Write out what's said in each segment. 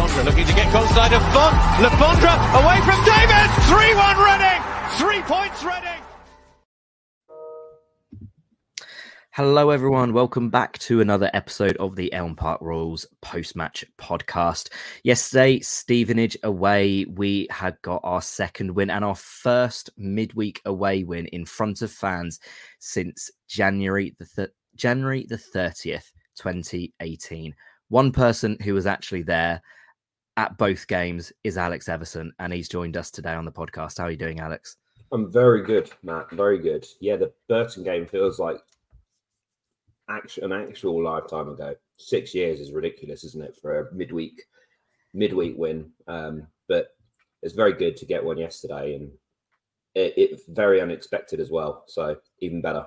Fondre looking to get close side of Font. Le Fondre away from David. 3-1 Reading. Three points Reading. Hello, everyone. Welcome back to another episode of the Elm Park Royals post match podcast. Yesterday, Stevenage away, we had got our second win and our first midweek away win in front of fans since January the th- January the 30th, 2018. One person who was actually there at both games is Alex Everson, and he's joined us today on the podcast. How are you doing, Alex? I'm very good, Matt. Very good. Yeah, the Burton game feels like an actual lifetime ago. Six years is ridiculous, isn't it, for a midweek midweek win? Um, but it's very good to get one yesterday, and it, it very unexpected as well. So even better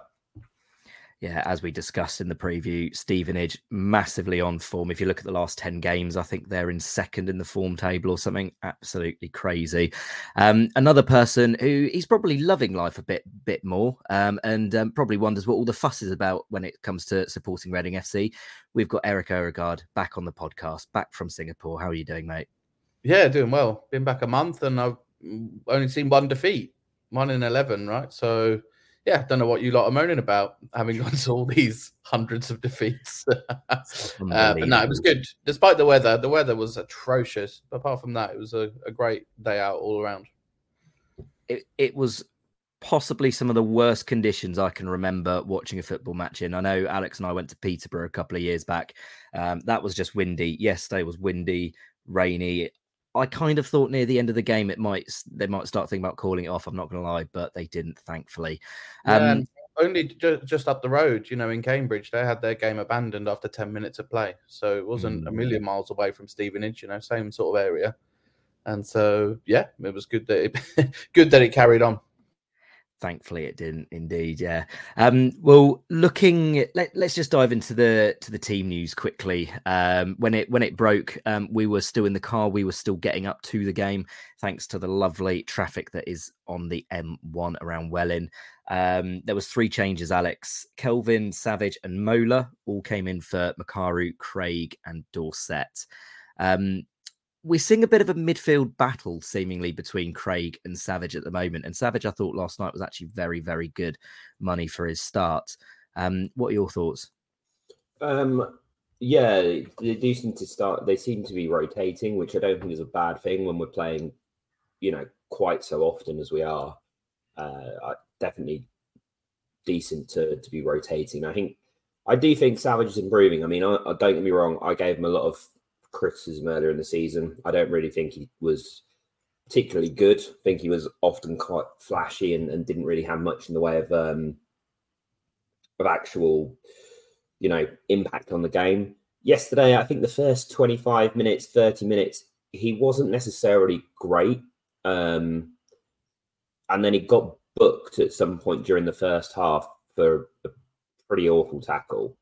yeah, as we discussed in the preview, Stevenage massively on form. If you look at the last 10 games, I think they're in second in the form table or something absolutely crazy. Um, another person who he's probably loving life a bit bit more um, and um, probably wonders what all the fuss is about when it comes to supporting Reading FC. We've got Erik Øregard back on the podcast, back from Singapore. How are you doing, mate? Yeah, doing well. Been back a month and I've only seen one defeat, one in 11, right? So yeah, don't know what you lot are moaning about, having gone to all these hundreds of defeats. uh, but no, it was good. Despite the weather, the weather was atrocious. But apart from that, it was a, a great day out all around. It, it was possibly some of the worst conditions I can remember watching a football match in. I know Alex and I went to Peterborough a couple of years back. Um, that was just windy. Yesterday was windy, rainy. I kind of thought near the end of the game it might they might start thinking about calling it off. I'm not going to lie, but they didn't, thankfully. Um, yeah, only ju- just up the road, you know, in Cambridge, they had their game abandoned after 10 minutes of play, so it wasn't mm. a million miles away from Stevenage, you know, same sort of area. And so, yeah, it was good that it good that it carried on thankfully it didn't indeed yeah. Um well looking let, us just dive into the to the team news quickly. Um when it when it broke um we were still in the car we were still getting up to the game thanks to the lovely traffic that is on the m1 around Welwyn um there was three changes alex. Kelvin savage and mola all came in for Mukairu craig and Dorsett um we're seeing a bit of a midfield battle seemingly between Craig and Savage at the moment. And Savage, I thought last night was actually very, very good money for his start. Um, what are your thoughts? Um, yeah, they do seem to start. They seem to be rotating, which I don't think is a bad thing when we're playing, you know, quite so often as we are. Uh, definitely decent to to be rotating. I think I do think Savage is improving. I mean, I, I, don't get me wrong. I gave him a lot of criticism earlier in the season. I don't really think he was particularly good. I think he was often quite flashy and, and didn't really have much in the way of um, of actual, you know, impact on the game. Yesterday, I think the first 25 minutes, 30 minutes, he wasn't necessarily great. Um, and then he got booked at some point during the first half for a pretty awful tackle.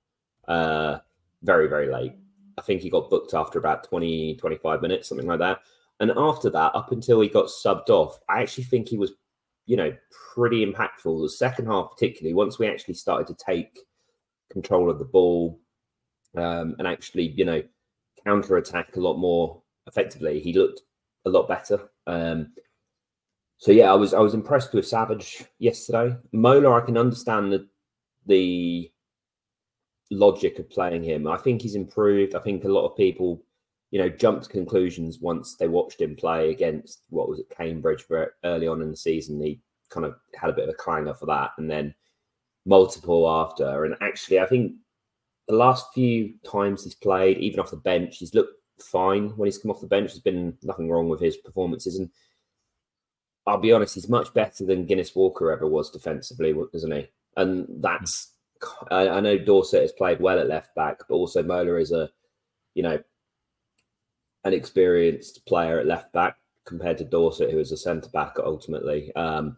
Uh, very, very late. I think he got booked after about 20, 25 minutes, something like that. And after that, up until he got subbed off, I actually think he was, you know, pretty impactful. The second half, particularly, once we actually started to take control of the ball um, and actually, you know, counter attack a lot more effectively, he looked a lot better. Um, so yeah, I was I was impressed with Savage yesterday. Mola, I can understand the the logic of playing him. I think he's improved. I think a lot of people, you know, jumped to conclusions once they watched him play against what was it, Cambridge early on in the season. He kind of had a bit of a clanger for that, and then multiple after. And actually, I think the last few times he's played, even off the bench, he's looked fine when he's come off the bench. There's been nothing wrong with his performances, and I'll be honest, he's much better than Guinness Walker ever was defensively, isn't he? And that's I, I know Dorsett has played well at left back, but also Mola is a, you know, an experienced player at left back compared to Dorsett, who is a centre back ultimately. Um,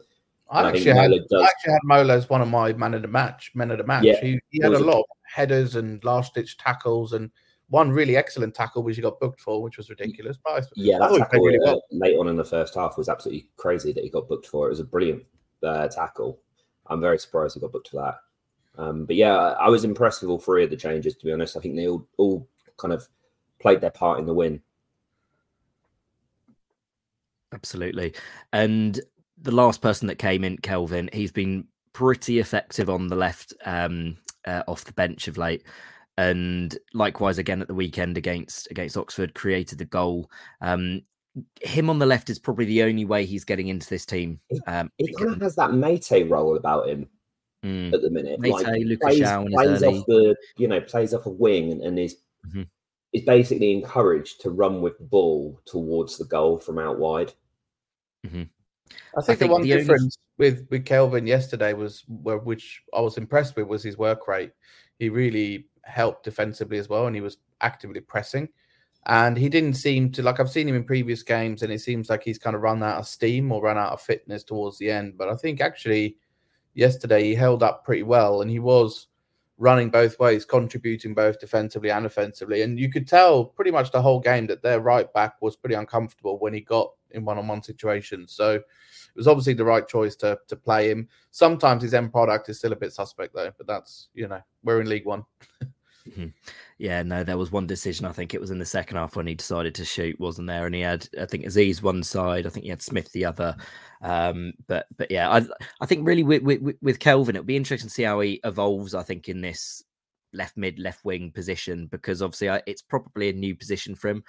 I actually, had, does... I actually had Mola as one of my man of the match, men of the match. Yeah, he, he had a lot of headers and last ditch tackles and one really excellent tackle which he got booked for, which was ridiculous. But I, yeah, that tackle really well. late on in the first half was absolutely crazy that he got booked for. It was a brilliant uh, tackle. I'm very surprised he got booked for that. Um, but yeah, I was impressed with all three of the changes. To be honest, I think they all all kind of played their part in the win. Absolutely. And the last person that came in, Kelvin, he's been pretty effective on the left um, uh, off the bench of late. And likewise, again at the weekend against against Oxford, created the goal. Um, him on the left is probably the only way he's getting into this team. Um, he kind of has that Meite role about him mm. at the minute. Meite, like, Lucas plays, plays off the you know plays off a wing and, and is mm-hmm. is basically encouraged to run with the ball towards the goal from out wide. Mm-hmm. I, think I think, the one the difference only... with with Kelvin yesterday was where which I was impressed with was his work rate. He really helped defensively as well, and he was actively pressing. And he didn't seem to like I've seen him in previous games, and it seems like he's kind of run out of steam or run out of fitness towards the end. But I think actually yesterday he held up pretty well, and he was running both ways, contributing both defensively and offensively. And you could tell pretty much the whole game that their right back was pretty uncomfortable when he got in one-on-one situations. So it was obviously the right choice to to play him. Sometimes his end product is still a bit suspect though, but that's you know we're in League One. Mm-hmm. Yeah, no, there was one decision. I think it was in the second half when he decided to shoot, wasn't there? And he had, I think, Azeez one side. I think he had Smith the other. Um, but but yeah, I I think really with, with, with Kelvin, it'll be interesting to see how he evolves. I think in this left mid, left wing position because obviously I, it's probably a new position for him.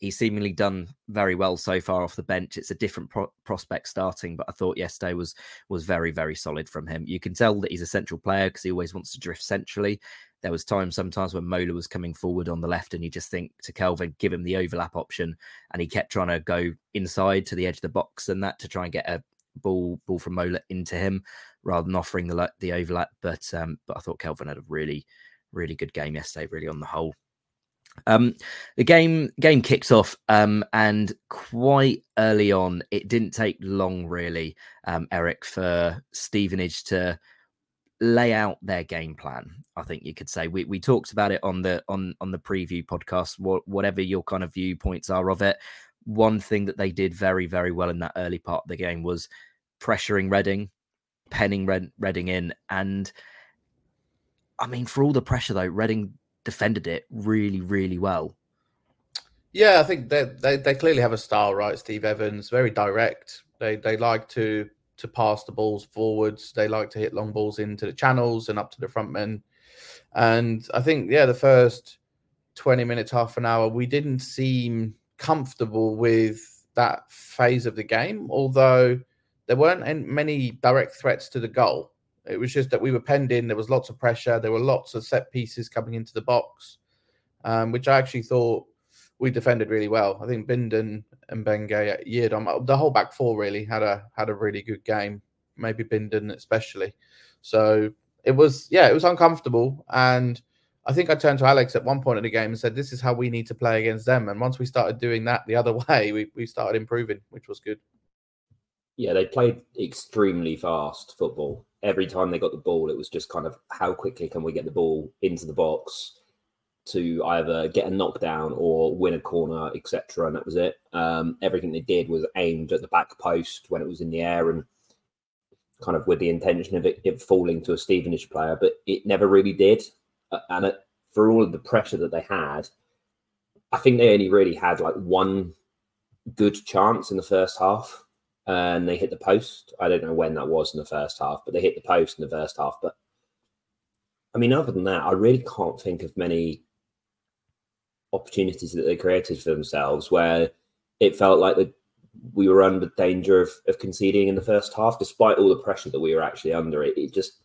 He's seemingly done very well so far off the bench. It's a different pro- prospect starting, but I thought yesterday was was very very solid from him. You can tell that he's a central player because he always wants to drift centrally there was times sometimes when Mola was coming forward on the left, and you just think to Kelvin, give him the overlap option, and he kept trying to go inside to the edge of the box and that to try and get a ball ball from Mola into him rather than offering the the overlap. But um, but I thought Kelvin had a really really good game yesterday, really on the whole. Um, the game game kicks off, um, and quite early on, it didn't take long, really, um, Erik, for Stevenage to lay out their game plan i think you could say. We, we talked about it on the on on the preview podcast what, whatever your kind of viewpoints are of it. One thing that they did very very well in that early part of the game was pressuring reading penning reading in and i mean for all the pressure though reading defended it really really well yeah i think they, they they clearly have a style right steve evans very direct they they like to to pass the balls forwards. They like to hit long balls into the channels and up to the front men. And I think, yeah, the first 20 minutes, half an hour, we didn't seem comfortable with that phase of the game, although there weren't many direct threats to the goal. It was just that we were penned in. There was lots of pressure. There were lots of set pieces coming into the box, um, which I actually thought we defended really well. I think Bindon and Mbengue Yiadom, the whole back four really had a had a really good game. Maybe Bindon especially. So it was yeah, it was uncomfortable. And I think I turned to Alex at one point in the game and said, This is how we need to play against them. And once we started doing that the other way, we, we started improving, which was good. Yeah, they played extremely fast football. Every time they got the ball, it was just kind of how quickly can we get the ball into the box? to either get a knockdown or win a corner, etc. And that was it. Um, everything they did was aimed at the back post when it was in the air and kind of with the intention of it, it falling to a Stevenage player, but it never really did. And it, for all of the pressure that they had, I think they only really had like one good chance in the first half and they hit the post. I don't know when that was in the first half, but they hit the post in the first half. But I mean, other than that, I really can't think of many opportunities that they created for themselves where it felt like that we were under danger of, of conceding in the first half, despite all the pressure that we were actually under. It, it just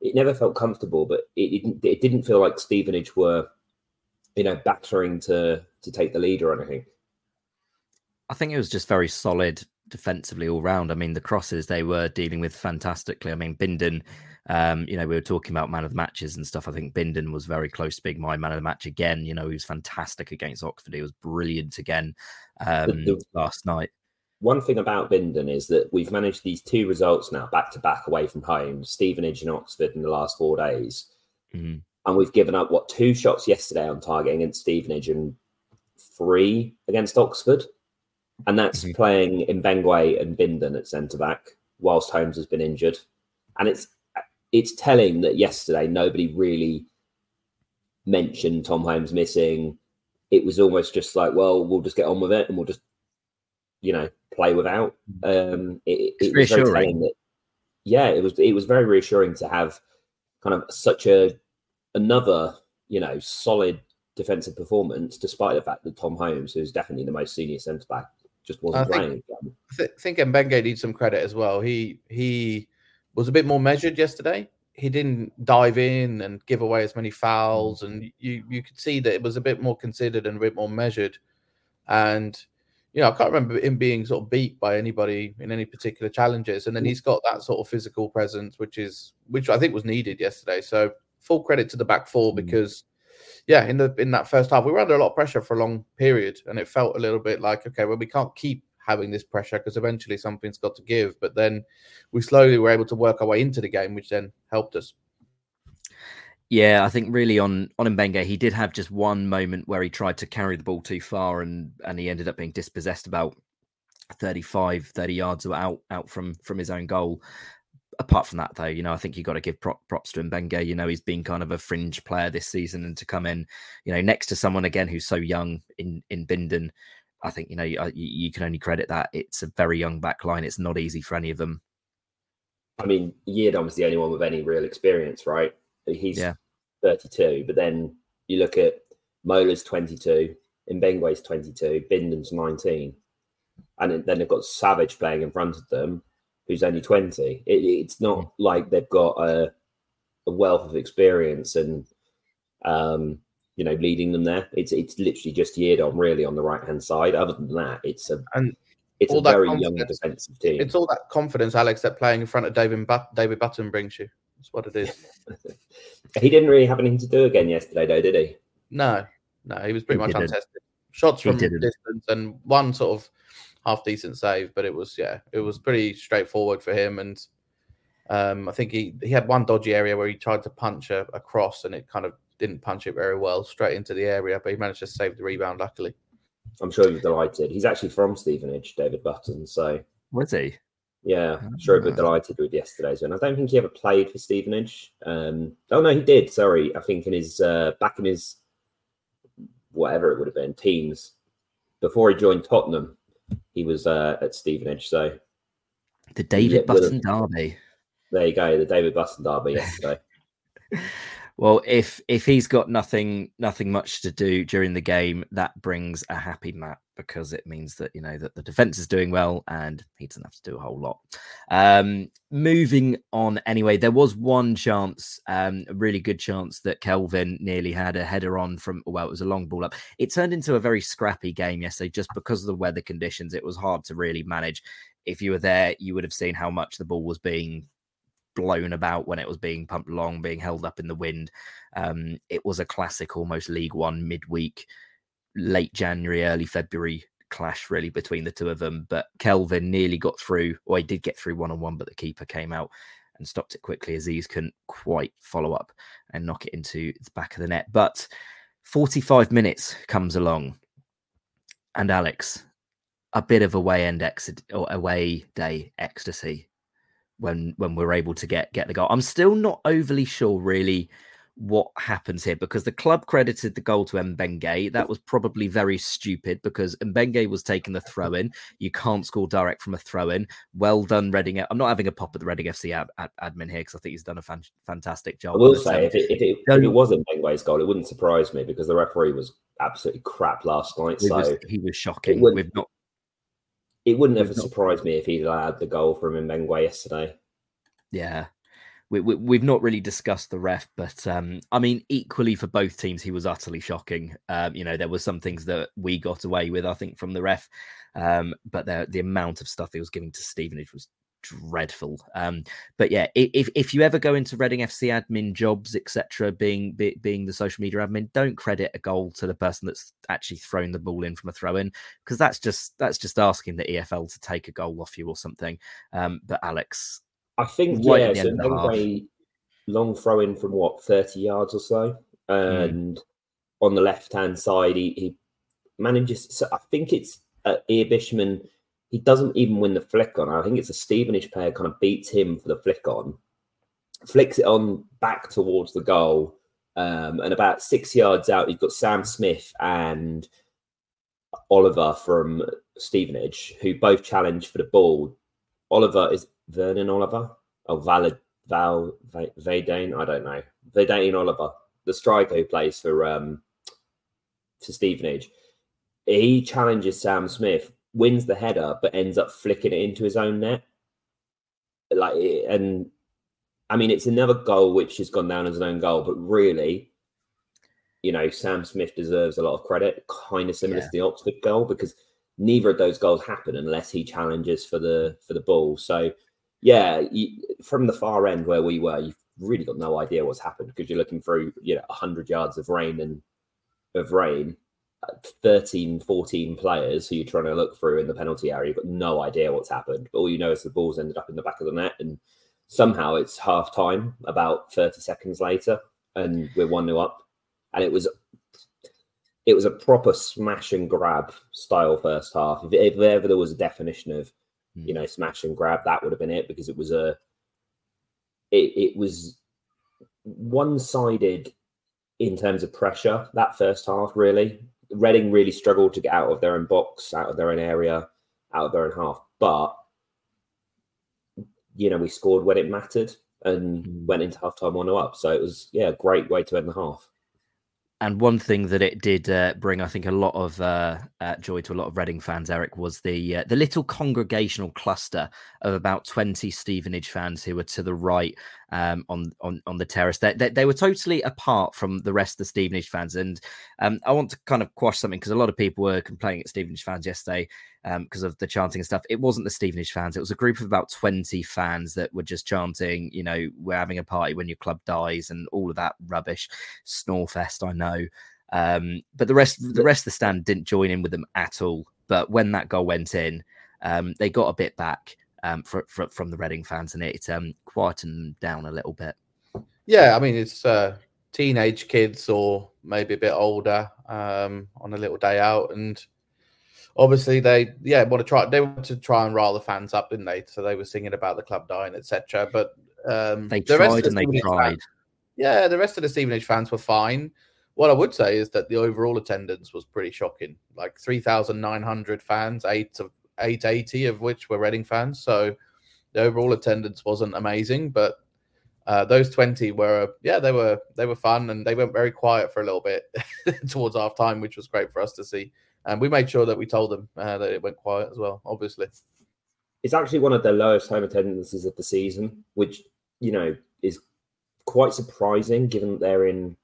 it never felt comfortable, but it, it, it didn't feel like Stevenage were, you know, battering to to take the lead or anything. I think it was just very solid defensively all round. I mean, the crosses they were dealing with fantastically. I mean, Bindon um, you know, we were talking about man of the matches and stuff. I think Bindon was very close to being my man of the match again. You know, he was fantastic against Oxford. He was brilliant again um, the, the, last night. One thing about Bindon is that we've managed these two results now back to back away from home, Stevenage and Oxford in the last four days. Mm-hmm. And we've given up what two shots yesterday on target against Stevenage and three against Oxford. And that's mm-hmm. playing Mbengue and Bindon at centre back whilst Holmes has been injured. And it's it's telling that yesterday nobody really mentioned Tom Holmes missing. It was almost just like, well, we'll just get on with it and we'll just you know, play without. Um, it, It's it was very reassuring. telling that, yeah, it was it was very reassuring to have kind of such a another you know solid defensive performance, despite the fact that Tom Holmes, who's definitely the most senior centre back, just wasn't I think- playing. th- think Mbengue needs some credit as well. He he was a bit more measured yesterday. He didn't dive in and give away as many fouls, and you you could see that it was a bit more considered and a bit more measured. And you know, I can't remember him being sort of beat by anybody in any particular challenges. And then he's got that sort of physical presence, which is which I think was needed yesterday. So full credit to the back four Mm. because yeah, in the in that first half, we were under a lot of pressure for a long period, and it felt a little bit like okay, well, we can't keep having this pressure because eventually something's got to give. But then we slowly were able to work our way into the game, which then helped us. Yeah, I think really on on Mbengue, he did have just one moment where he tried to carry the ball too far and and he ended up being dispossessed about 35 30 yards out out from from his own goal. Apart from that though, you know, I think you got to give prop, props to Mbengue. You know, he's been kind of a fringe player this season and to come in, you know, next to someone again who's so young in in Bindon, I think you know you, uh, you can only credit that. It's a very young back line. It's not easy for any of them. I mean, Yiadom the only one with any real experience, right? He's Yeah. 32, but then you look at Mola's 22, Mbengue's 22, Bindon's 19, and then they've got Savage playing in front of them, who's only 20. It, it's not like they've got a, a wealth of experience and, um, you know, leading them there. It's it's literally just Yiadom really on the right hand side. Other than that, it's a And it's a very young defensive team. It's all that confidence, Alex, that playing in front of David but- David Button brings you. That's what it is. he didn't really have anything to do again yesterday, though, did he? No, no, he was pretty He much didn't. untested. Shots from distance and one sort of half decent save, but it was yeah, it was pretty straightforward for him. And um, I think he he had one dodgy area where he tried to punch a, a cross and it kind of didn't punch it very well straight into the area, but he managed to save the rebound luckily. I'm sure he was delighted. He's actually from Stevenage, David Button. So Was he? yeah, I'm sure he'd be Ah. delighted with yesterday's win. I don't think he ever played for Stevenage. Um, oh no, he did. Sorry, I think in his uh, back in his whatever it would have been teams before he joined Tottenham, he was uh, at Stevenage. So The David Yeah, Button Derby. there you go, the David Button derby yesterday. Well, if if he's got nothing nothing much to do during the game, that brings a happy Matt because it means that you know that the defense is doing well and he doesn't have to do a whole lot. Um, moving on, anyway, there was one chance, um, a really good chance that Kelvin nearly had a header on from. Well, it was a long ball up. It turned into a very scrappy game yesterday, just because of the weather conditions. It was hard to really manage. If you were there, you would have seen how much the ball was being blown about when it was being pumped along, being held up in the wind. Um, it was a classic, almost League One midweek, late January, early February clash, really, between the two of them. But Kelvin nearly got through, or he did get through one on one, but the keeper came out and stopped it quickly. Azeez couldn't quite follow up and knock it into the back of the net. But 45 minutes comes along, and Alex, a bit of away end exit or away day ecstasy when when we're able to get get the goal. I'm still not overly sure really what happens here because the club credited the goal to Mbengue. That was probably very stupid because Mbengue was taking the throw in. You can't score direct from a throw in. Well done, Reading. I'm not having a pop at the Reading FC ad, ad, admin here because I think he's done a fan, fantastic job. I will say, if it, if it, if it wasn't Mbengue's goal, it wouldn't surprise me because the referee was absolutely crap last night. he, So was, he was shocking. We've not it wouldn't have not- surprised me if he'd allowed the goal from Mbengue yesterday. Yeah. We, we, we've not really discussed the ref, but um, I mean, equally for both teams, he was utterly shocking. Um, you know, there were some things that we got away with, I think, from the ref, um, but the, the amount of stuff he was giving to Stevenage was dreadful. Um, but yeah, if if you ever go into Reading FC admin jobs, etc., being be, being the social media admin, don't credit a goal to the person that's actually thrown the ball in from a throw in because that's just that's just asking the EFL to take a goal off you or something. Um, but Alex, I think Right yeah. at the So end of the half. Mbengue long throw in from what thirty yards or so, Hmm. and on the left hand side, he, he manages. So I think it's uh, Ian Bishman. He doesn't even win the flick on. I think it's a Stevenage player kind of beats him for the flick on, flicks it on back towards the goal, um, and about six yards out, you've got Sam Smith and Oliver from Stevenage, who both challenge for the ball. Oliver is Vernon Oliver? Oh, Valid Val Vadaine. I don't know. Vadaine Oliver, the striker who plays for um for Stevenage. He challenges Sam Smith, wins the header, but ends up flicking it into his own net. Like and I mean, it's another goal which has gone down as an own goal, but really, you know, Sam Smith deserves a lot of credit, kind of similar yeah. to the Oxford goal, because neither of those goals happen unless he challenges for the for the ball. So, yeah, you, from the far end where we were, you've really got no idea what's happened because you're looking through, you know, 100 yards of rain and of rain, 13, 14 players who you're trying to look through in the penalty area. You've got no idea what's happened. But all you know is the ball's ended up in the back of the net and somehow it's half time about 30 seconds later and we're 1 0 up. And it was it was a proper smash and grab style first half. If, if ever there was a definition of, mm. you know, smash and grab, that would have been it because it was a it, it was one sided in terms of pressure that first half, really. Reading really struggled to get out of their own box, out of their own area, out of their own half. But you know, we scored when it mattered and mm. went into halftime one up. So it was, yeah, a great way to end the half. And one thing that it did uh, bring, I think, a lot of uh, uh, joy to a lot of Reading fans, Erik, was the uh, the little congregational cluster of about twenty Stevenage fans who were to the right um, on on on the terrace. They, they, they, were totally apart from the rest of the Stevenage fans, and um, I want to kind of quash something because a lot of people were complaining at Stevenage fans yesterday because um, of the chanting and stuff. It wasn't the Stevenage fans; it was a group of about twenty fans that were just chanting. You know, we're having a party when your club dies, and all of that rubbish. Snorefest, I know. Um, but the rest, the rest of the stand didn't join in with them at all. But when that goal went in, um, they got a bit back um, for, for, from the Reading fans, and it um, quietened them down a little bit. Yeah, I mean it's uh, teenage kids or maybe a bit older um, on a little day out, and obviously they yeah want to try they want to try and rile the fans up, didn't they? So they were singing about the club dying, etc. But um, they the tried and the they tried. Fans, yeah, the rest of the Stevenage fans were fine. What I would say is that the overall attendance was pretty shocking. Like three thousand nine hundred fans, eight of eight eighty of which were Reading fans. So the overall attendance wasn't amazing, but uh, those 20 were yeah they were they were fun and they went very quiet for a little bit towards half time which was great for us to see and we made sure that we told them uh, that it went quiet as well. Obviously, it's actually one of the lowest home attendances of the season, which you know is quite surprising given they're in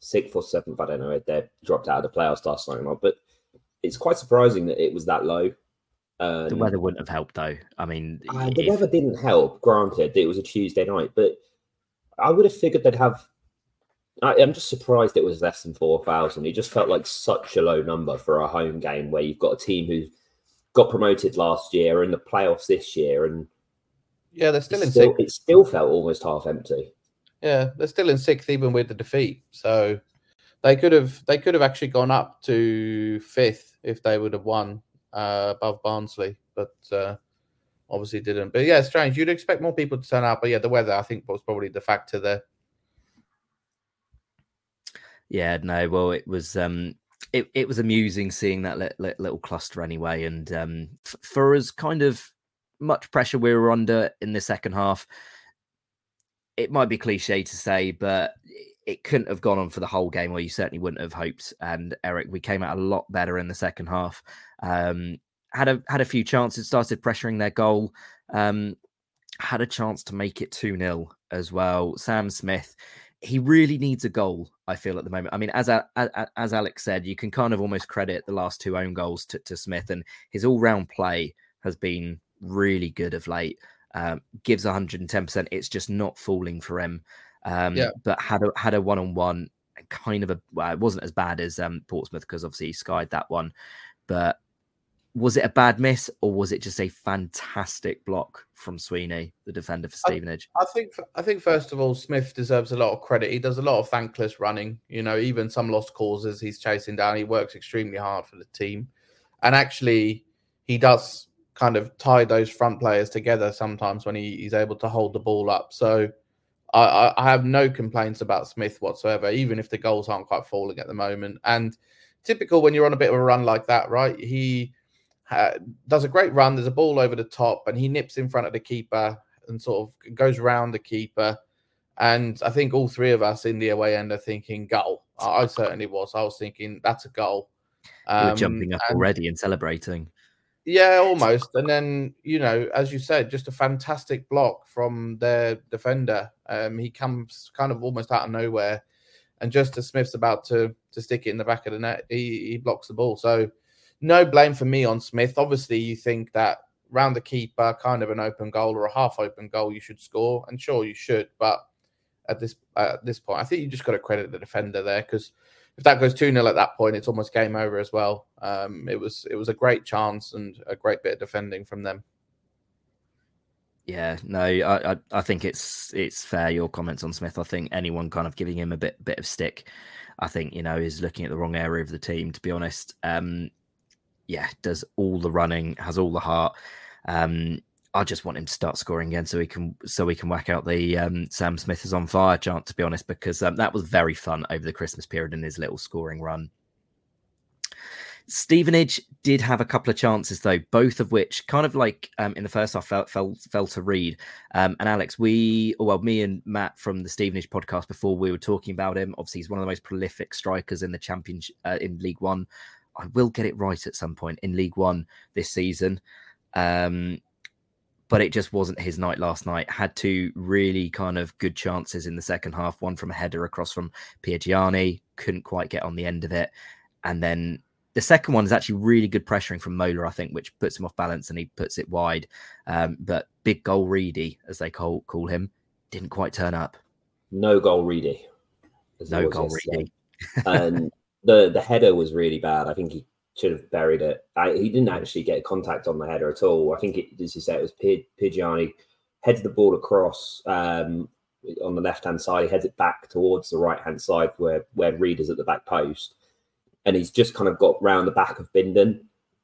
sixth or seventh. I don't know. If they're dropped out of the playoffs last night, or not but it's quite surprising that it was that low. Um, the weather wouldn't have helped, though. I mean, uh, the if... weather didn't help. Granted, it was a Tuesday night, but I would have figured they'd have I, am just surprised it was less than 4,000. It just felt like such a low number for a home game where you've got a team who got promoted last year in the playoffs this year. And yeah, they're still in still, sixth. It still felt almost half empty. Yeah, they're still in sixth even with the defeat. So they could have they could have actually gone up to fifth if they would have won uh, above Barnsley, but uh, obviously didn't. But yeah, strange. You'd expect more people to turn out, but yeah, the weather I think was probably the factor there. Yeah, no, well, it was um, it it was amusing seeing that li- li- little cluster anyway, and um, f- for as kind of much pressure we were under in the second half, it might be cliche to say, but it couldn't have gone on for the whole game, or you certainly wouldn't have hoped. And Erik, we came out a lot better in the second half. Um, had a had a few chances, started pressuring their goal. Um, had a chance to make it 2 0 as well. Sam Smith, he really needs a goal. I feel at the moment. I mean, as as, as Alex said, you can kind of almost credit the last two own goals to, to Smith, and his all round play has been really good of late. Um, gives 110. percent It's just not falling for him. Um, yeah. But had a had a one on one, kind of a well, it wasn't as bad as um, Portsmouth because obviously he skied that one, but was it a bad miss or was it just a fantastic block from Sweeney, the defender for Stevenage? I, I, think I think first of all, Smith deserves a lot of credit. He does a lot of thankless running. You know, even some lost causes he's chasing down. He works extremely hard for the team, and actually, he does kind of tie those front players together sometimes when he, he's able to hold the ball up. So. I, I have no complaints about Smith whatsoever, even if the goals aren't quite falling at the moment. And typical when you're on a bit of a run like that, right? He uh, does a great run. There's a ball over the top, and he nips in front of the keeper and sort of goes around the keeper. And I think all three of us in the away end are thinking goal. I, I certainly was. I was thinking that's a goal. Um, You're jumping up and, already and celebrating. Yeah, almost. And then, you know, as you said, just a fantastic block from their defender. Um, he comes kind of almost out of nowhere. And just as Smith's about to to stick it in the back of the net, he, he blocks the ball. So no blame for me on Smith. Obviously, you think that round the keeper, kind of an open goal or a half open goal, you should score. And sure, you should. But at this at this point, I think you just got to credit the defender there because if that goes 2 0 at that point, it's almost game over as well. Um, it was it was a great chance and a great bit of defending from them. Yeah, no, I, I, I think it's it's fair your comments on Smith. I think anyone kind of giving him a bit bit of stick, I think you know is looking at the wrong area of the team. To be honest, um, yeah, does all the running, has all the heart. Um, I just want him to start scoring again so he can so we can whack out the um, Sam Smith is on fire chant. To be honest, because um, that was very fun over the Christmas period in his little scoring run. Stevenage did have a couple of chances though, both of which kind of like um, in the first half fell fell, fell to Reid. Um, and Alex, we well, me and Matt from the Stevenage podcast before we were talking about him. Obviously, he's one of the most prolific strikers in the championship uh, in League One. I will get it right at some point in League One this season. Um, but it just wasn't his night last night. Had two really kind of good chances in the second half. One from a header across from Piergianni, couldn't quite get on the end of it, and then the second one is actually really good pressuring from Mola, I think, which puts him off balance and he puts it wide. Um, but big goal Reedy, as they call call him, didn't quite turn up. No goal Reedy. No goal Reedy. and the the header was really bad. I think he should have buried it. I, he didn't actually get contact on the header at all. I think it, as you said, it was Piergianni heads the ball across um, on the left hand side. He heads it back towards the right hand side where where Reid is at the back post, and he's just kind of got round the back of Bindon,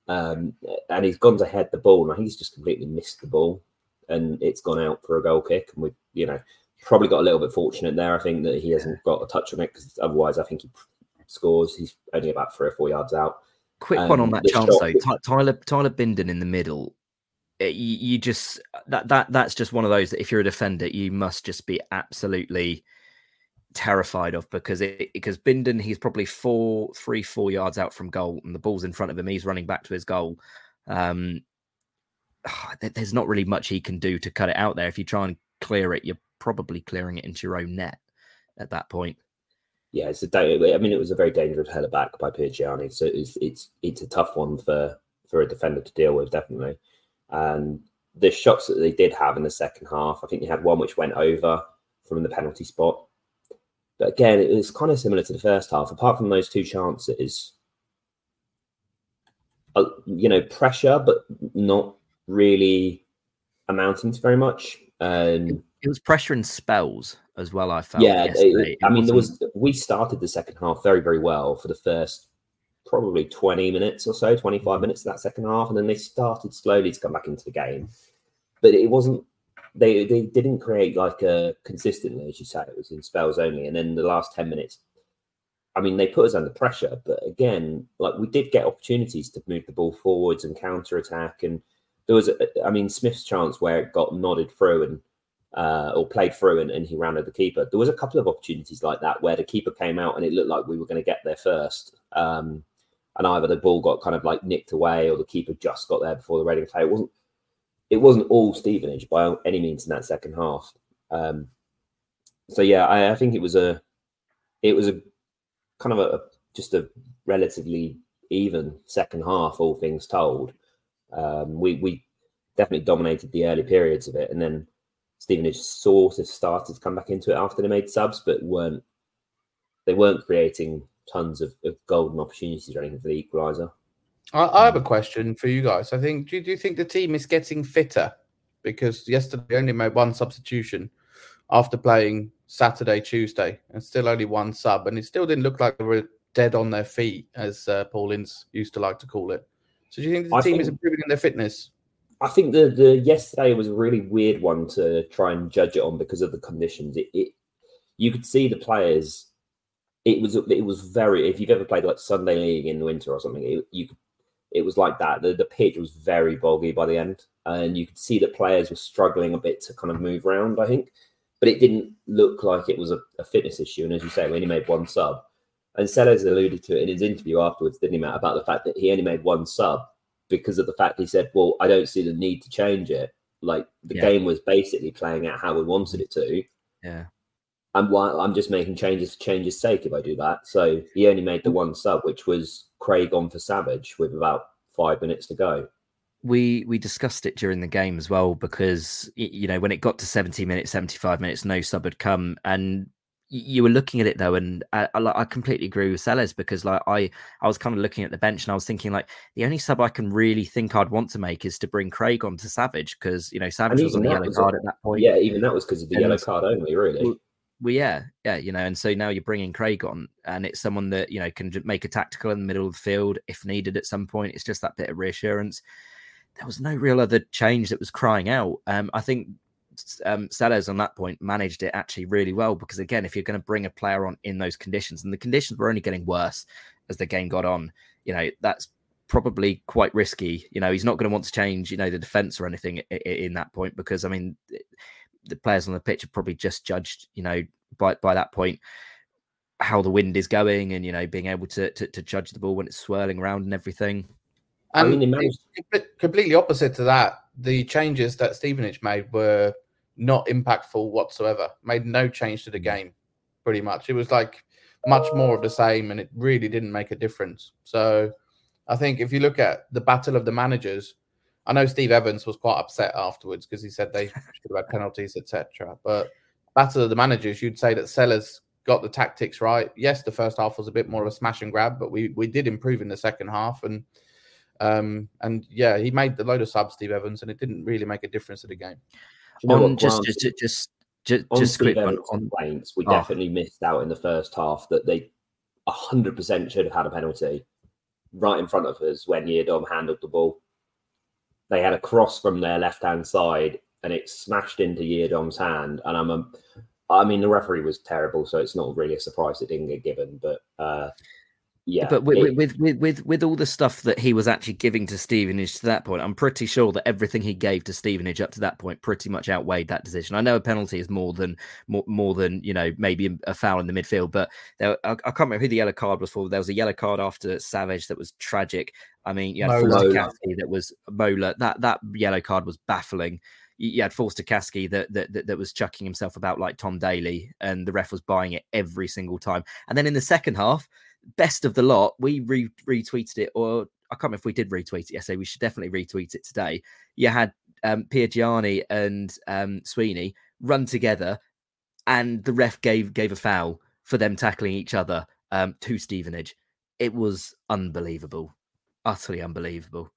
um, and he's gone to head the ball, and I think he's just completely missed the ball, and it's gone out for a goal kick, and we, you know, probably got a little bit fortunate there. I think that he hasn't got a touch on it because otherwise, I think he scores. He's only about three or four yards out. Quick one on that chance though. Ty- Tyler Tyler Bindon in the middle. Eh, you, you, just that that that's just one of those that if you're a defender, you must just be absolutely terrified of because it because Bindon he's probably four three four yards out from goal and the ball's in front of him. He's running back to his goal. Um, there's not really much he can do to cut it out there. If you try and clear it, you're probably clearing it into your own net at that point yeah, it's a. I mean, it was a very dangerous header back by Piergianni, so it's it's it's a tough one for for a defender to deal with, definitely. And the shots that they did have in the second half, I think they had one which went over from the penalty spot. But again, it was kind of similar to the first half. Apart from those two chances, uh, you know, pressure, but not really amounting to very much. Um, it was pressure in spells as well. I felt. Yeah, it, I mean, there was. We started the second half very, very well for the first probably twenty minutes or so, twenty five mm-hmm. minutes of that second half, and then they started slowly to come back into the game. But it wasn't. They they didn't create like a consistently, as you say. It was in spells only, and then the last ten minutes. I mean, they put us under pressure, but again, like we did get opportunities to move the ball forwards and counter attack, and there was, I mean, Smith's chance where it got nodded through and uh, or played through and, and he rounded the keeper. There was a couple of opportunities like that where the keeper came out and it looked like we were going to get there first. Um, and either the ball got kind of like nicked away or the keeper just got there before the Reading play. It wasn't it wasn't all Stevenage by any means in that second half. Um, so yeah, I, I, think it was a it was a kind of a just a relatively even second half, all things told. Um, we we definitely dominated the early periods of it, and then Stevenage sort of started to come back into it after they made subs, but weren't they weren't creating tons of, of golden opportunities or anything for the equaliser. I, I, have a question for you guys. I think do, do you think the team is getting fitter? Because yesterday they only made one substitution after playing Saturday, Tuesday, and still only one sub, and it still didn't look like they were dead on their feet, as uh, Paul Ince used to like to call it. So do you think the I team think, is improving in their fitness? I think the the yesterday was a really weird one to try and judge it on because of the conditions. It, it you could see the players. It was it was very. If you've ever played like Sunday League in the winter or something, it, you it was like that. The, the pitch was very boggy by the end, and you could see that players were struggling a bit to kind of move around. I think, but it didn't look like it was a, a fitness issue. And as you say, we only made one sub, and Selles alluded to it in his interview afterwards, didn't he, Matt, about the fact that he only made one sub because of the fact he said, "Well, I don't see the need to change it. Like the Yeah. game was basically playing out how we wanted it to." Yeah. and why I'm just making changes for changes' sake if I do that. So he only made the mm. one sub, which was Craig on for Savage with about five minutes to go. we we discussed it during the game as well because you know when it got to 70 minutes 75 minutes no sub had come and you were looking at it though and I, I, I completely agree with Selles because like I I was kind of looking at the bench and I was thinking like the only sub I can really think I'd want to make is to bring Craig on to Savage because you know Savage was on the yellow was a- card at that point Yeah, even that was because of the And- yellow card only, really. Well, well, yeah, yeah, you know, and so now you're bringing Craig on, and it's someone that you know can make a tactical in the middle of the field if needed at some point. It's just that bit of reassurance. There was no real other change that was crying out. Um, I think um, Selles on that point managed it actually really well because again, if you're going to bring a player on in those conditions, and the conditions were only getting worse as the game got on, you know, that's probably quite risky. You know, he's not going to want to change, you know, the defense or anything i- i- in that point because I mean, the players on the pitch have probably just judged, you know, by by that point how the wind is going and you know being able to to, to judge the ball when it's swirling around and everything. I And mean, managed- completely opposite to that, the changes that Stevenage made were not impactful whatsoever. Made no change to the mm. game, pretty much. It was like much more of the same, and it really didn't make a difference. So, I think if you look at the battle of the managers, I know Steve Evans was quite upset afterwards because he said they should have had penalties, etc. But battle of the managers, you'd say that Selles got the tactics right. Yes, the first half was a bit more of a smash and grab, but we we did improve in the second half and. Um, and yeah, he made the load of subs, Steve Evans, and it didn't really make a difference to the game. You know on just, just just just just on just quick one Evans' on complaints, we Oh. definitely missed out in the first half that they 100% should have had a penalty right in front of us when Yiadom handled the ball. They had a cross from their left hand side and it smashed into Yiadom's hand. And I'm, a, I mean, the referee was terrible, so it's not really a surprise it didn't get given. But uh, yeah, but with, it- with with with with all the stuff that he was actually giving to Stevenage to that point, I'm pretty sure that everything he gave to Stevenage up to that point pretty much outweighed that decision. I know a penalty is more than more, more than you know maybe a foul in the midfield, but there, I, I can't remember who the yellow card was for. There was a yellow card after Savage that was tragic. I mean, you had Mola. Forster that was Mola. That that yellow card was baffling. You you had Forster Caskey that, that that that was chucking himself about like Tom Daley, and the ref was buying it every single time. And then in the second half, best of the lot, we re- retweeted it, or I can't remember if we did retweet it yesterday. We should definitely retweet it today. You had um, Gianni and um, Sweeney run together, and the ref gave gave a foul for them tackling each other um, to Stevenage. It was unbelievable, utterly unbelievable.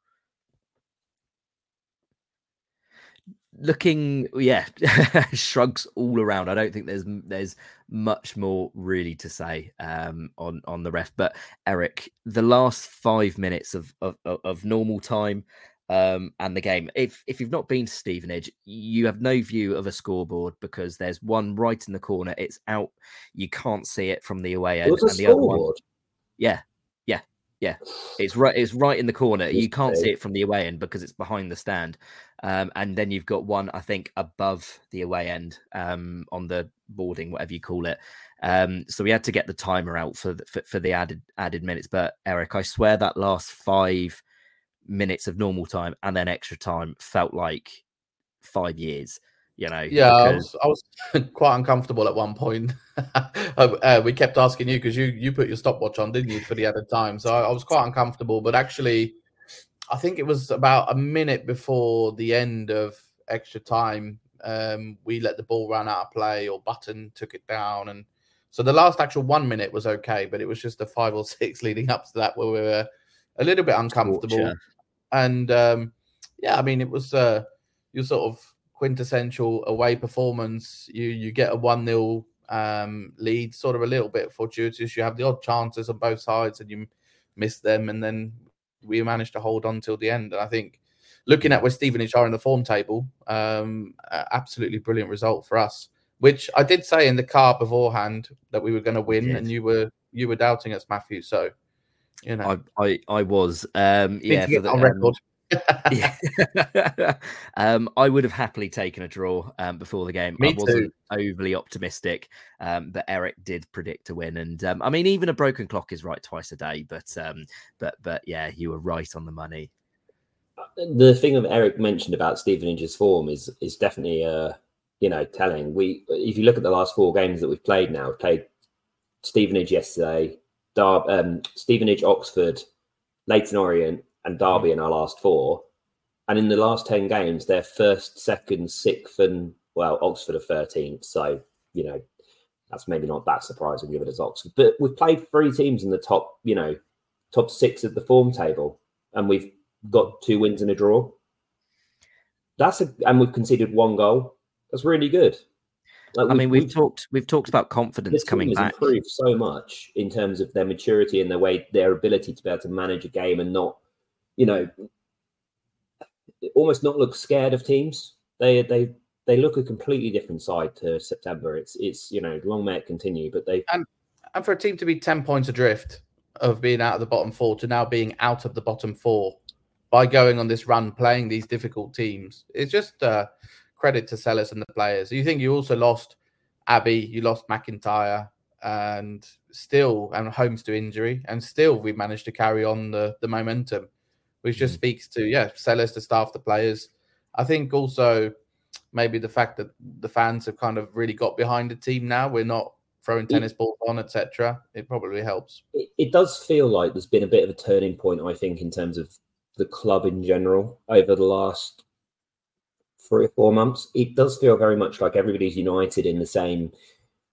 Looking, yeah, shrugs all around. I don't think there's there's much more really to say um, on on the ref. But Erik, the last five minutes of of, of- normal time um, and the game. If if you've not been to Stevenage, you have no view of a scoreboard because there's one right in the corner. It's out. You can't see it from the away end, and the other one, scoreboard. yeah, yeah. It's right. It's right in the corner. You can't see it from the away end because it's behind the stand. Um, and then you've got one, I think, above the away end um, on the boarding, whatever you call it. Um, so we had to get the timer out for the, for, for the added added minutes. But Erik, I swear that last five minutes of normal time and then extra time felt like five years. You know, Yeah, I was, I was quite uncomfortable at one point. uh, we kept asking you because you you put your stopwatch on, didn't you, for the added time? So I, I was quite uncomfortable. But actually, I think it was about a minute before the end of extra time. Um, we let the ball run out of play, or Button took it down, and so the last actual one minute was okay. But it was just the five or six leading up to that where we were a little bit uncomfortable. And um, yeah, I mean, it was uh, your sort of quintessential away performance. You you get a one 0 um, lead, sort of a little bit fortuitous. You have the odd chances on both sides, and you miss them, and then we managed to hold on till the end. And I think looking at where Stevenage are in the form table, um, absolutely brilliant result for us. Which I did say in the car beforehand that we were going to win, did. and you were you were doubting us, Matthew. So You know, I I, I was um yeah the, on um, record. Yeah. um, I would have happily taken a draw um, before the game. Me I wasn't overly optimistic, um, but Erik did predict a win. And um, I mean, even a broken clock is right twice a day. But um, but but yeah, you were right on the money. the thing that Erik mentioned about Stevenage's form is is definitely uh you know telling. We if you look at the last four games that we've played now, we've played Stevenage yesterday, Dar- um, Stevenage, Oxford, Leyton Orient, and Derby mm. in our last four. And in the last ten games, they're first, second, sixth, and well, Oxford are thirteenth. So you know that's maybe not that surprising given it's Oxford. But we've played three teams in the top, you know, top six of the form table, and we've got two wins and a draw. That's a and we've conceded one goal. That's really good. Like I mean, we've, talked we've talked about confidence coming has back. improved so much in terms of their maturity and their way, their ability to be able to manage a game and not, you know, almost not look scared of teams. They they they look a completely different side to September. It's it's you know long may it continue, but they and and for a team to be 10 points adrift of being out of the bottom four to now being out of the bottom four by going on this run playing these difficult teams it's just uh, credit to Selles and the players you think you also lost Abbey you lost McIntyre and still and Holmes to injury and still we managed to carry on the the momentum which just Mhm. speaks to yeah Selles the staff the players I think also maybe the fact that the fans have kind of really got behind the team now we're not throwing tennis balls on etc it probably helps it, it does feel like there's been a bit of a turning point, I think, in terms of the club in general over the last three or four months. It does feel very much like everybody's united in the same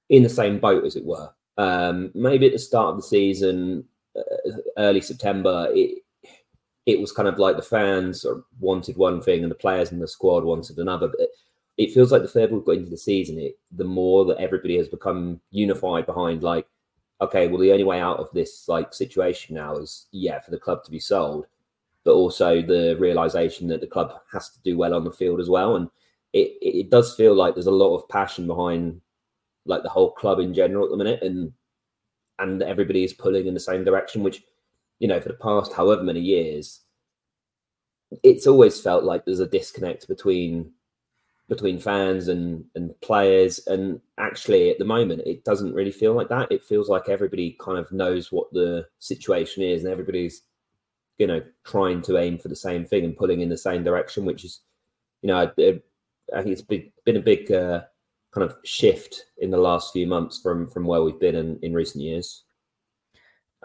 in the same boat, as it were. Um, maybe at the start of the season, uh, early September, it it was kind of like the fans wanted one thing and the players in the squad wanted another. But it, feels like the further we've got into the season, it the more that everybody has become unified behind like okay, well, the only way out of this like situation now is yeah, for the club to be sold, but also the realization that the club has to do well on the field as well. And it it does feel like there's a lot of passion behind like the whole club in general at the minute, and and everybody is pulling in the same direction. Which you know, for the past however many years, it's always felt like there's a disconnect between between fans and and players. And actually at the moment it doesn't really feel like that. It feels like everybody kind of knows what the situation is and everybody's you know trying to aim for the same thing and pulling in the same direction which is you know i, I think it's been, a big uh, kind of shift in the last few months from from where we've been in, in recent years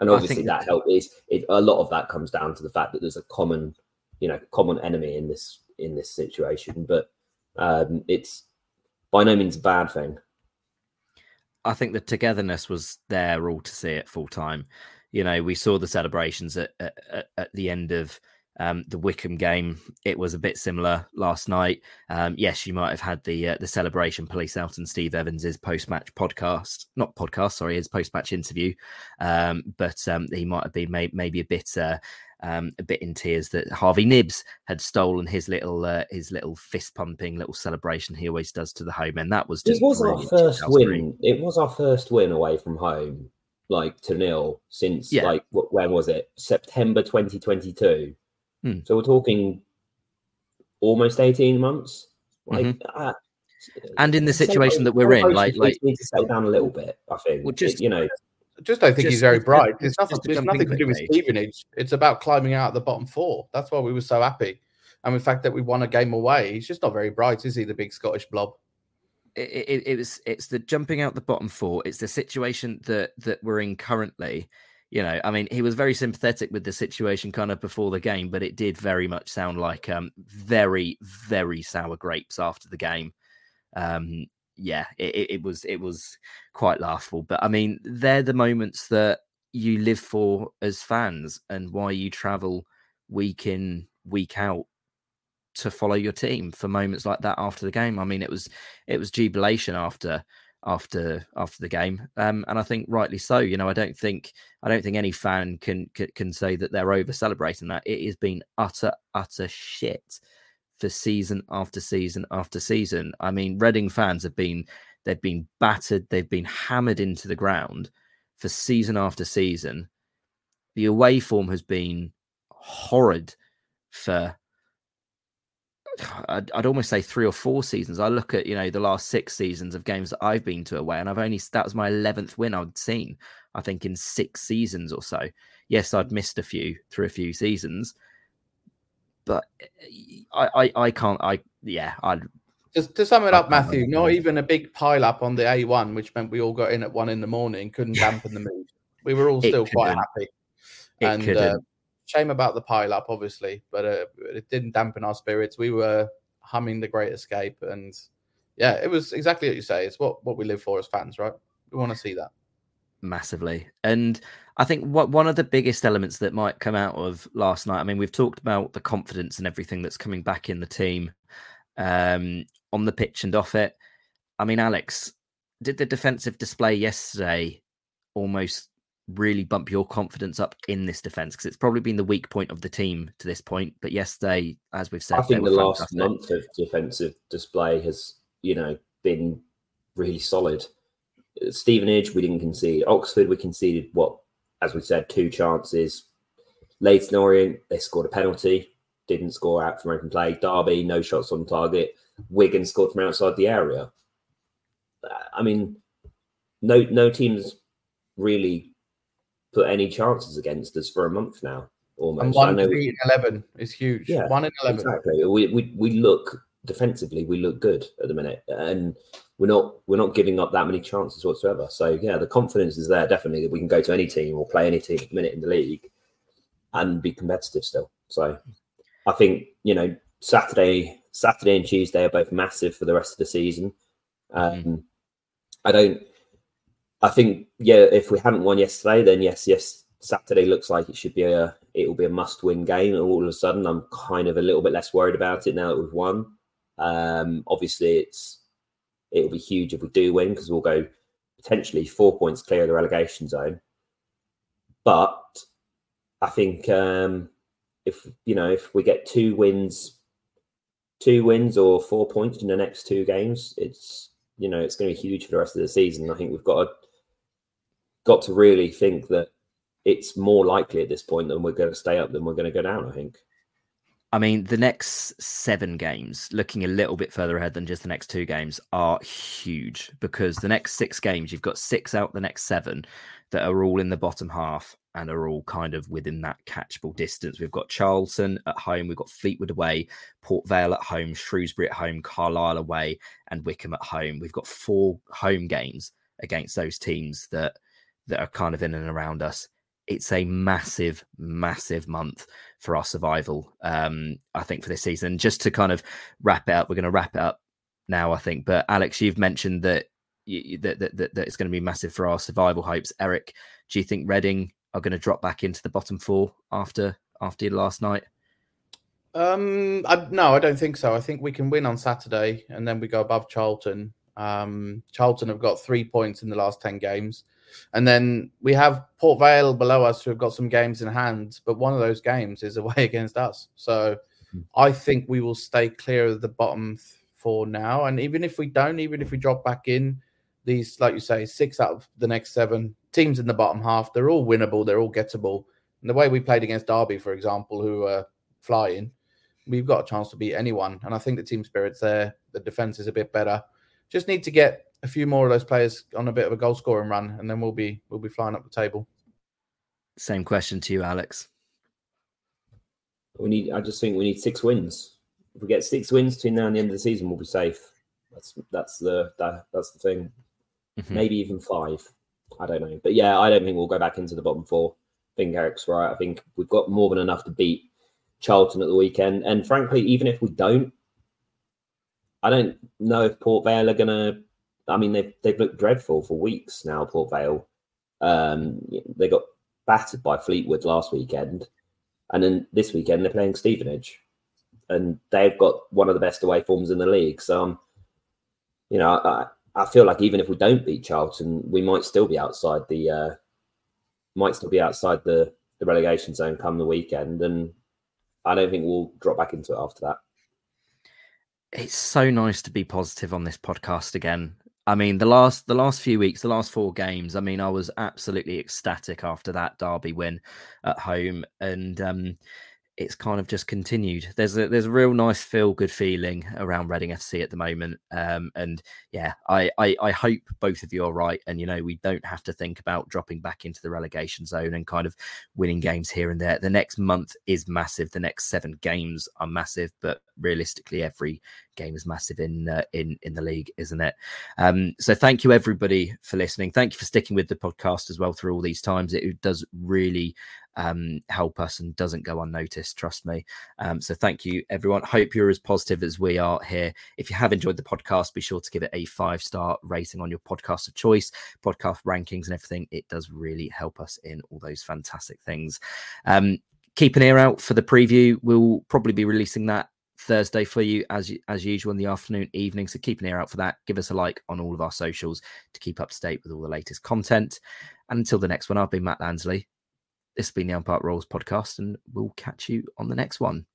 and obviously that help is it, a lot of that comes down to the fact that there's a common you know common enemy in this in this situation but um, it's by no means a bad thing. I think the togetherness was there all to see it full time. You know, we saw the celebrations at at, at the end of um, the Wycombe game. It was a bit similar last night. Um, yes, you might have had the uh, the celebration police out in Steve Evans's post match podcast, not podcast, sorry, his post match interview. Um, but um, he might have been may- maybe a bit uh, um, a bit in tears that Harvey Knibbs had stolen his little uh, his little fist pumping little celebration he always does to the home, and that was just was our first win. It was our first win away from home, like to nil since Yeah. like when was it? September 2022. Hmm. So we're talking almost 18 months. Like, Mm-hmm. uh, And in the situation that we're in, like like need to settle down a little bit. I think. Well, just- you know, just don't think he's very bright. just- It's nothing. just to nothing to do with. Stevenage. It's about climbing out of the bottom four. That's why we were so happy, and the fact that we won a game away. He's just not very bright, is he? The big Scottish blob. it, it, it was it's the jumping out the bottom four. It's the situation that that we're in currently. You know, I mean, he was very sympathetic with the situation kind of before the game, but it did very much sound like um very very sour grapes after the game. Um, yeah, it, it, was it was quite laughable. But I mean, they're the moments that you live for as fans, and why you travel week in week out to follow your team for moments like that after the game. I mean, it was it was jubilation after after after the game, um, and I think rightly so. You know, I don't think I don't think any fan can can, can say that they're over celebrating that. It has been utter utter shit for season after season after season. I mean, Reading fans have been they've been battered, they've been hammered into the ground for season after season. the away form has been horrid for I'd, I'd, almost say three or four seasons. I look at you know the last six seasons of games that I've been to away, and I've only that was my eleventh win I'd seen. I think in six seasons or so. Yes, I'd missed a few through a few seasons, but I I, I can't. I yeah. I'd just to sum it up, Matthew. Not even a big pile up on the A1, which meant we all got in at one in the morning, couldn't dampen the mood. We were all still quite happy. It and uh, shame about the pile up, obviously, but uh, it didn't dampen our spirits. We were humming the Great Escape, and yeah, it was exactly what you say. It's what what we live for as fans, right? We want to see that massively, and I think what one of the biggest elements that might come out of last night. I mean, we've talked about the confidence and everything that's coming back in the team, um, on the pitch and off it. I mean, Alex, did the defensive display yesterday almost really bump your confidence up in this defense because it's probably been the weak point of the team to this point. But yesterday, as we've said, I think the last fantastic. month of defensive display has, you know, been really solid. Stevenage, we didn't concede. Oxford, we conceded what, as we said, two chances. Leyton Orient, they scored a penalty, didn't score out from open play. Derby, no shots on target. Wigan scored from outside the area. I mean, no no teams really put any chances against us for a month now. Almost. And one in eleven is huge. Yeah, one in eleven. Exactly. We, we we look defensively, we look good at the minute, and we're not we're not giving up that many chances whatsoever. So yeah, the confidence is there definitely that we can go to any team or play any team at the minute in the league and be competitive still. So I think you know Saturday Saturday and Tuesday are both massive for the rest of the season. Mm-hmm. Um, mm. I don't I think yeah, if we hadn't won yesterday, then yes, yes, Saturday looks like it should be a it will be a must win game. And all of a sudden, I'm kind of a little bit less worried about it now that we've won. Um, obviously, it's it will be huge if we do win because we'll go potentially four points clear of the relegation zone. But I think um, if you know if we get two wins, two wins or four points in the next two games, it's you know it's going to be huge for the rest of the season. I think we've got to got to really think that it's more likely at this point that we're going to stay up than we're going to go down. I think. I mean, the next seven games, looking a little bit further ahead than just the next two games, are huge because the next six games, you've got six out the next seven that are all in the bottom half and are all kind of within that catchable distance. We've got Charlton at home, we've got Fleetwood away, Port Vale at home, Shrewsbury at home, Carlisle away, and Wycombe at home. We've got four home games against those teams that that are kind of in and around us. It's a massive, massive month for our survival. Um, I think for this season. Just to kind of wrap it up, we're going to wrap it up now. I think. But Alex, you've mentioned that that, that, that, that it's going to be massive for our survival hopes. Erik, do you think Reading are going to drop back into the bottom four after after last night? Um, I, no, I don't think so. I think we can win on Saturday, and then we go above Charlton. Um, Charlton have got three points in the last ten games. And then we have Port Vale below us who have got some games in hand, but one of those games is away against us. So mm-hmm. I think we will stay clear of the bottom four now. And even if we don't, even if we drop back in, these, like you say, six out of the next seven teams in the bottom half, they're all winnable, they're all gettable. And the way we played against Derby, for example, who are flying, we've got a chance to beat anyone. And I think the team spirit's there. The defense is a bit better. Just need to get a few more of those players on a bit of a goal scoring run, and then we'll be we'll be flying up the table. Same question to you, Alex. We need. I just think we need six wins. If we get six wins between now and the end of the season, we'll be safe. That's that's the that, that's the thing. Mm-hmm. Maybe even five. I don't know, but yeah, I don't think we'll go back into the bottom four. I think Erik's right. I think we've got more than enough to beat Charlton at the weekend, and frankly, even if we don't, I don't know if Port Vale are going to I mean, they've they've looked dreadful for weeks now. Port Vale, um, they got battered by Fleetwood last weekend, and then this weekend they're playing Stevenage, and they've got one of the best away forms in the league. So, um, you know, I, I feel like even if we don't beat Charlton, we might still be outside the uh, might still be outside the the relegation zone come the weekend, and I don't think we'll drop back into it after that. It's so nice to be positive on this podcast again. I mean, the last the last few weeks, the last four games. I mean, I was absolutely ecstatic after that Derby win at home, and um, it's kind of just continued. There's a there's a real nice feel good feeling around Reading FC at the moment, um, and yeah, I, I, I hope both of you are right, and you know we don't have to think about dropping back into the relegation zone and kind of winning games here and there. The next month is massive. The next seven games are massive, but realistically, every game is massive in uh, in in the league, isn't it? Um, so thank you everybody for listening. Thank you for sticking with the podcast as well through all these times. It does really um, help us and doesn't go unnoticed. Trust me. Um, so thank you, everyone. Hope you're as positive as we are here. If you have enjoyed the podcast, be sure to give it a five star rating on your podcast of choice, podcast rankings, and everything. It does really help us in all those fantastic things. Um, keep an ear out for the preview. We'll probably be releasing that Thursday for you as as usual in the afternoon, evening. So keep an ear out for that. Give us a like on all of our socials to keep up to date with all the latest content. And until the next one, I've been Matt Lansley. This has been the Umpire Rolls podcast, and we'll catch you on the next one.